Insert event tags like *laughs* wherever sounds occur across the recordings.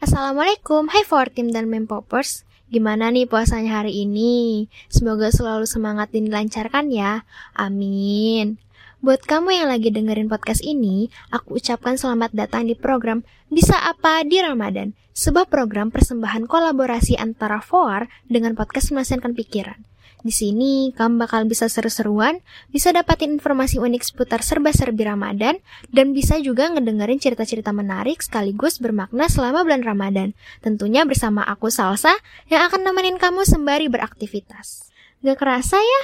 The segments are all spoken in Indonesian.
Assalamualaikum, hai for team dan mem poppers. Gimana nih puasanya hari ini? Semoga selalu semangat dan dilancarkan ya. Amin. Buat kamu yang lagi dengerin podcast ini, aku ucapkan selamat datang di program Bisa Apa di Ramadan, sebuah program persembahan kolaborasi antara FOAR dengan podcast Melaksanakan Pikiran. Di sini, kamu bakal bisa seru-seruan, bisa dapatin informasi unik seputar serba-serbi Ramadan, dan bisa juga ngedengerin cerita-cerita menarik sekaligus bermakna selama bulan Ramadan. Tentunya bersama aku Salsa, yang akan nemenin kamu sembari beraktivitas. Gak kerasa ya,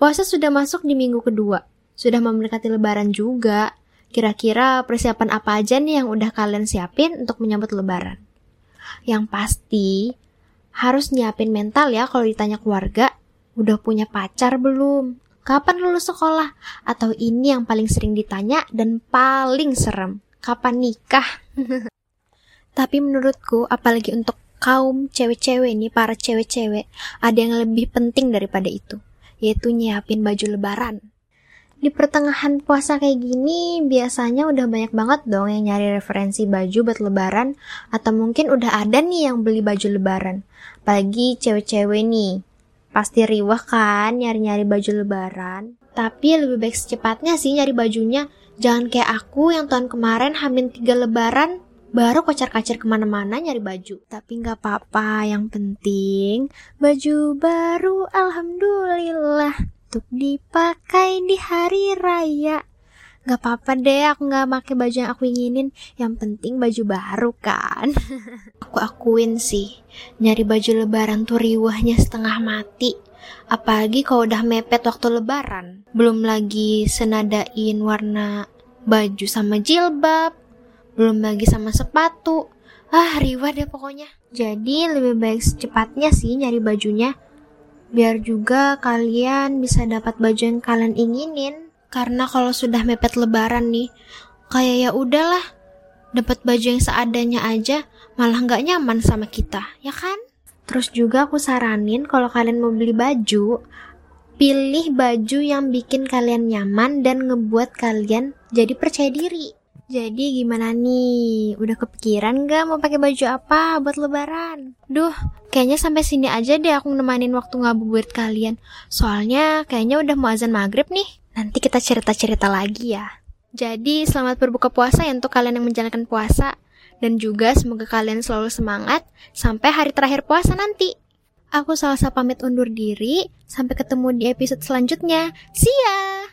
puasa sudah masuk di minggu kedua. Sudah mendekati lebaran juga. Kira-kira persiapan apa aja nih yang udah kalian siapin untuk menyambut lebaran? Yang pasti, harus nyiapin mental ya kalau ditanya keluarga, Udah punya pacar belum? Kapan lulus sekolah? Atau ini yang paling sering ditanya dan paling serem, kapan nikah? *laughs* Tapi menurutku, apalagi untuk kaum cewek-cewek nih, para cewek-cewek, ada yang lebih penting daripada itu, yaitu nyiapin baju lebaran. Di pertengahan puasa kayak gini, biasanya udah banyak banget dong yang nyari referensi baju buat lebaran, atau mungkin udah ada nih yang beli baju lebaran. Apalagi cewek-cewek nih, Pasti riwah kan nyari-nyari baju lebaran. Tapi lebih baik secepatnya sih nyari bajunya. Jangan kayak aku yang tahun kemarin hamin tiga lebaran baru kocar-kacir ke mana-mana nyari baju. Tapi nggak apa-apa, yang penting baju baru alhamdulillah untuk dipakai di hari raya. Gak apa-apa deh aku gak pakai baju yang aku inginin. Yang penting baju baru kan? *laughs* Aku akuin sih Nyari baju lebaran tuh riwahnya setengah mati. Apalagi kalau udah mepet waktu lebaran. Belum lagi senadain warna baju sama jilbab. Belum lagi sama sepatu. Ah riwah deh pokoknya. Jadi lebih baik secepatnya sih nyari bajunya. Biar juga kalian bisa dapat baju yang kalian inginin karena kalau sudah mepet lebaran nih, kayak ya udahlah, dapat baju yang seadanya aja malah nggak nyaman sama kita, ya kan? Terus juga aku saranin kalau kalian mau beli baju, pilih baju yang bikin kalian nyaman dan ngebuat kalian jadi percaya diri. Jadi gimana nih? Udah kepikiran gak mau pakai baju apa buat lebaran? Duh, kayaknya sampai sini aja deh aku nemanin waktu ngabuburit kalian. Soalnya kayaknya udah mau azan maghrib nih. Nanti kita cerita-cerita lagi ya. Jadi selamat berbuka puasa ya untuk kalian yang menjalankan puasa. Dan juga semoga kalian selalu semangat sampai hari terakhir puasa nanti. Aku salsa pamit undur diri. Sampai ketemu di episode selanjutnya. See ya!